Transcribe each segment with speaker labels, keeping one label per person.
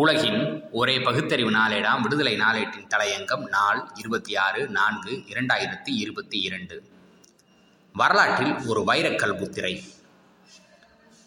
Speaker 1: உலகின் ஒரே பகுத்தறிவு நாளேடாம் விடுதலை நாளேட்டின் தலையங்கம் நாள் இருபத்தி ஆறு நான்கு இரண்டாயிரத்தி இருபத்தி இரண்டு. வரலாற்றில் ஒரு வைரக்கல் முத்திரை.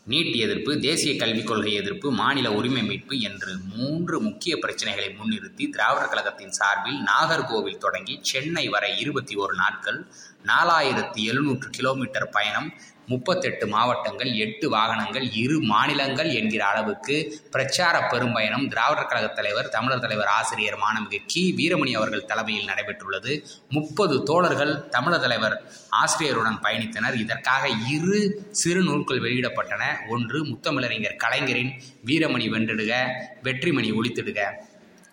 Speaker 1: நீட் எதிர்ப்பு தேசிய கல்விக் கொள்கை எதிர்ப்பு மாநில உரிமை மீட்பு என்று மூன்று முக்கிய பிரச்சனைகளை முன்னிறுத்தி திராவிடர் கழகத்தின் சார்பில் நாகர்கோவில் தொடங்கி சென்னை வரை இருபத்தி ஒரு நாட்கள் நாலாயிரத்தி எழுநூற்று கிலோமீட்டர் பயணம் முப்பத்தெட்டு மாவட்டங்கள் எட்டு வாகனங்கள் இரு மாநிலங்கள் என்கிற அளவுக்கு பிரச்சார பெரும்பயணம் திராவிடர் கழக தலைவர் தமிழர் தலைவர் ஆசிரியர் மாணவிகு கி. வீரமணி அவர்கள் தலைமையில் நடைபெற்றுள்ளது. முப்பது தோழர்கள் தமிழர் தலைவர் ஆசிரியருடன் பயணித்தனர். இதற்காக இரு சிறு நூல்கள் வெளியிடப்பட்டன. ஒன்று முத்தமிழறிஞர் கலைஞரின் வீரமணி வென்றிடுக வெற்றிமணி ஒழித்திடுக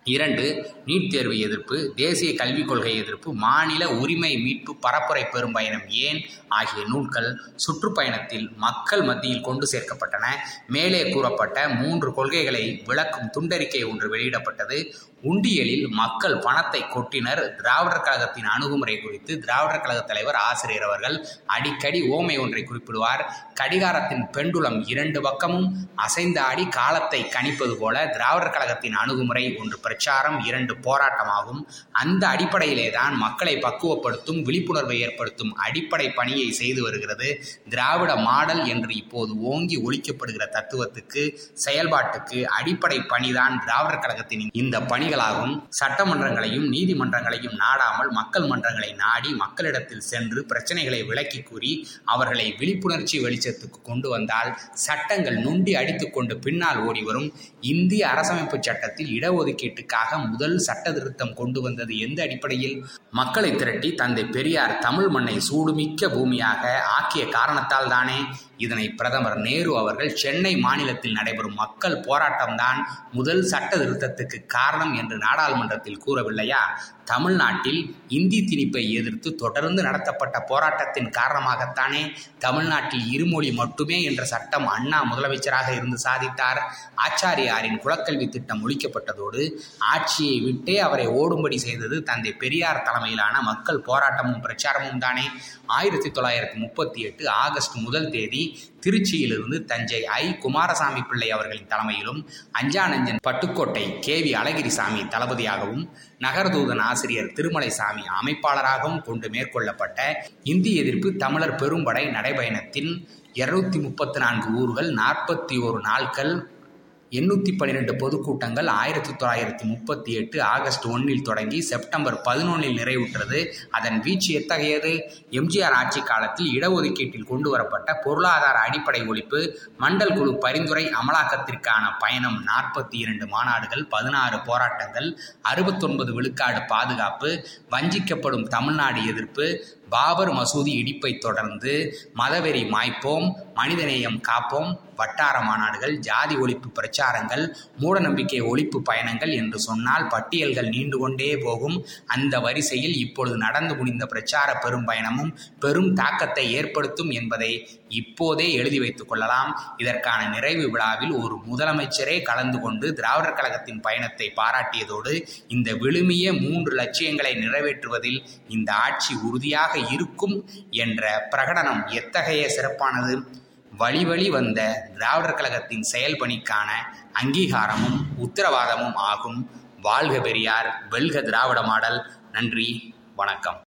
Speaker 1: இரண்டு நீட் தேர்வு எதிர்ப்பு தேசிய கல்விக் கொள்கை எதிர்ப்பு மாநில உரிமை மீட்பு பரப்புரை பெரும் பயணம் ஏன் ஆகிய நூல்கள் சுற்றுப்பயணத்தில் மக்கள் மத்தியில் கொண்டு சேர்க்கப்பட்டன. மேலே கூறப்பட்ட மூன்று கொள்கைகளை விளக்கும் துண்டறிக்கை ஒன்று வெளியிடப்பட்டது. உண்டியலில் மக்கள் பணத்தை கொட்டினர். திராவிடர் கழகத்தின் அணுகுமுறை குறித்து திராவிடர் கழக தலைவர் ஆசிரியர் அவர்கள் அடிக்கடி ஓமை ஒன்றை குறிப்பிடுவார். கடிகாரத்தின் பெண்டுலம் இரண்டு பக்கமும் அசைந்த ஆடி காலத்தை கணிப்பது போல திராவிடர் கழகத்தின் அணுகுமுறை ஒன்று பிரச்சாரம் இரண்டு போராட்டமாகும். அந்த அடிப்படையிலே தான் மக்களை பக்குவப்படுத்தும் விழிப்புணர்வை ஏற்படுத்தும் அடிப்படை பணியை செய்து வருகிறது. திராவிட மாடல் என்று இப்போது ஓங்கி ஒழிக்கப்படுகிற தத்துவத்துக்கு செயல்பாட்டுக்கு அடிப்படை பணிதான் திராவிடர் கழகத்தின் இந்த பணிகளாகும். சட்டமன்றங்களையும் நீதிமன்றங்களையும் நாடாமல் மக்கள் மன்றங்களை நாடி மக்களிடத்தில் சென்று பிரச்சனைகளை விளக்கி கூறி அவர்களை விழிப்புணர்ச்சி வெளிச்சத்துக்கு கொண்டு வந்தால் சட்டங்கள் நுண்டி அடித்துக்கொண்டு பின்னால் ஓடி வரும். இந்திய அரசமைப்பு சட்டத்தில் இடஒதுக்கீட்டுக்காக முதல் சட்ட திருத்தம் கொண்டு வந்தது எந்த அடிப்படையில்? மக்களை திரட்டி தந்தை பெரியார் தமிழ் மண்ணை சூடுமிக்க பூமியாக ஆக்கிய காரணத்தால் தானே இதனை பிரதமர் நேரு அவர்கள் சென்னை மாநிலத்தில் நடைபெறும் மக்கள் போராட்டம்தான் முதல் சட்ட திருத்தத்துக்கு காரணம் என்று நாடாளுமன்றத்தில் கூறவில்லையா? தமிழ்நாட்டில் இந்தி திணிப்பை எதிர்த்து தொடர்ந்து நடத்தப்பட்ட போராட்டத்தின் காரணமாகத்தானே தமிழ்நாட்டில் இருமொழி மட்டுமே என்ற சட்டம் அண்ணா முதலமைச்சராக இருந்து சாதித்தார். ஆச்சாரியாரின் குலக்கல்வி திட்டம் ஒழிக்கப்பட்டதோடு ஆட்சியை விட்டே அவரை ஓடும்படி செய்தது தந்தை பெரியார் தலைமையிலான மக்கள் போராட்டமும் பிரச்சாரமும் தானே. ஆயிரத்தி தொள்ளாயிரத்தி முப்பத்தி எட்டு ஆகஸ்ட் முதல் தேதி திருச்சியிலிருந்து தஞ்சை ஐ. குமாரசாமி பிள்ளை அவர்களின் தலைமையிலும் அஞ்சானஞ்சன் பட்டுக்கோட்டை கே. வி. அழகிரிசாமி தளபதியாகவும் நகர்தூதன் ஆசிரியர் திருமலைசாமி அமைப்பாளராகவும் கொண்டு மேற்கொள்ளப்பட்ட இந்தி எதிர்ப்பு தமிழர் பெரும்படை நடைபயணத்தின் இருநூத்தி முப்பத்தி நான்கு ஊர்கள் நாற்பத்தி ஒரு நாட்கள் எண்ணூற்றி பன்னிரெண்டு பொதுக்கூட்டங்கள் ஆயிரத்தி தொள்ளாயிரத்தி முப்பத்தி எட்டு ஆகஸ்ட் ஒன்றில் தொடங்கி செப்டம்பர் பதினொன்றில் நிறைவுற்றது. அதன் வீச்சு எத்தகையது? எம்ஜிஆர் ஆட்சி காலத்தில் இடஒதுக்கீட்டில் கொண்டு வரப்பட்ட பொருளாதார அடிப்படை ஒழிப்பு மண்டல் குழு பரிந்துரை அமலாக்கத்திற்கான பயணம் நாற்பத்தி இரண்டு மாநாடுகள் பதினாறு போராட்டங்கள் அறுபத்தொன்பது விழுக்காடு பாதுகாப்பு வஞ்சிக்கப்படும் தமிழ்நாடு எதிர்ப்பு பாபர் மசூதி இடிப்பை தொடர்ந்து மதவெறி மாய்ப்போம் மனிதநேயம் காப்போம் வட்டார மாநாடுகள் ஜாதி ஒழிப்பு பிரச்சாரங்கள் மூடநம்பிக்கை ஒழிப்பு பயணங்கள் என்று சொன்னால் பட்டியல்கள் நீண்டு கொண்டே போகும். அந்த வரிசையில் இப்பொழுது நடந்து முடிந்த பிரச்சார பெரும் பயணமும் பெரும் தாக்கத்தை ஏற்படுத்தும் என்பதை இப்போதே எழுதி வைத்துக் கொள்ளலாம். இதற்கான நிறைவு விழாவில் ஒரு முதலமைச்சரே கலந்து கொண்டு திராவிடர் கழகத்தின் பயணத்தை பாராட்டியதோடு இந்த விழுமிய மூன்று லட்சியங்களை நிறைவேற்றுவதில் இந்த ஆட்சி உறுதியாக இருக்கும் என்ற பிரகடனம் எத்தகைய சிறப்பானது? வழி வழி வந்த திராவிடர் கழகத்தின் செயல்பணிக்கான அங்கீகாரமும் உத்தரவாதமும் ஆகும். வாழ்க பெரியார் வெல்க திராவிட மாடல். நன்றி வணக்கம்.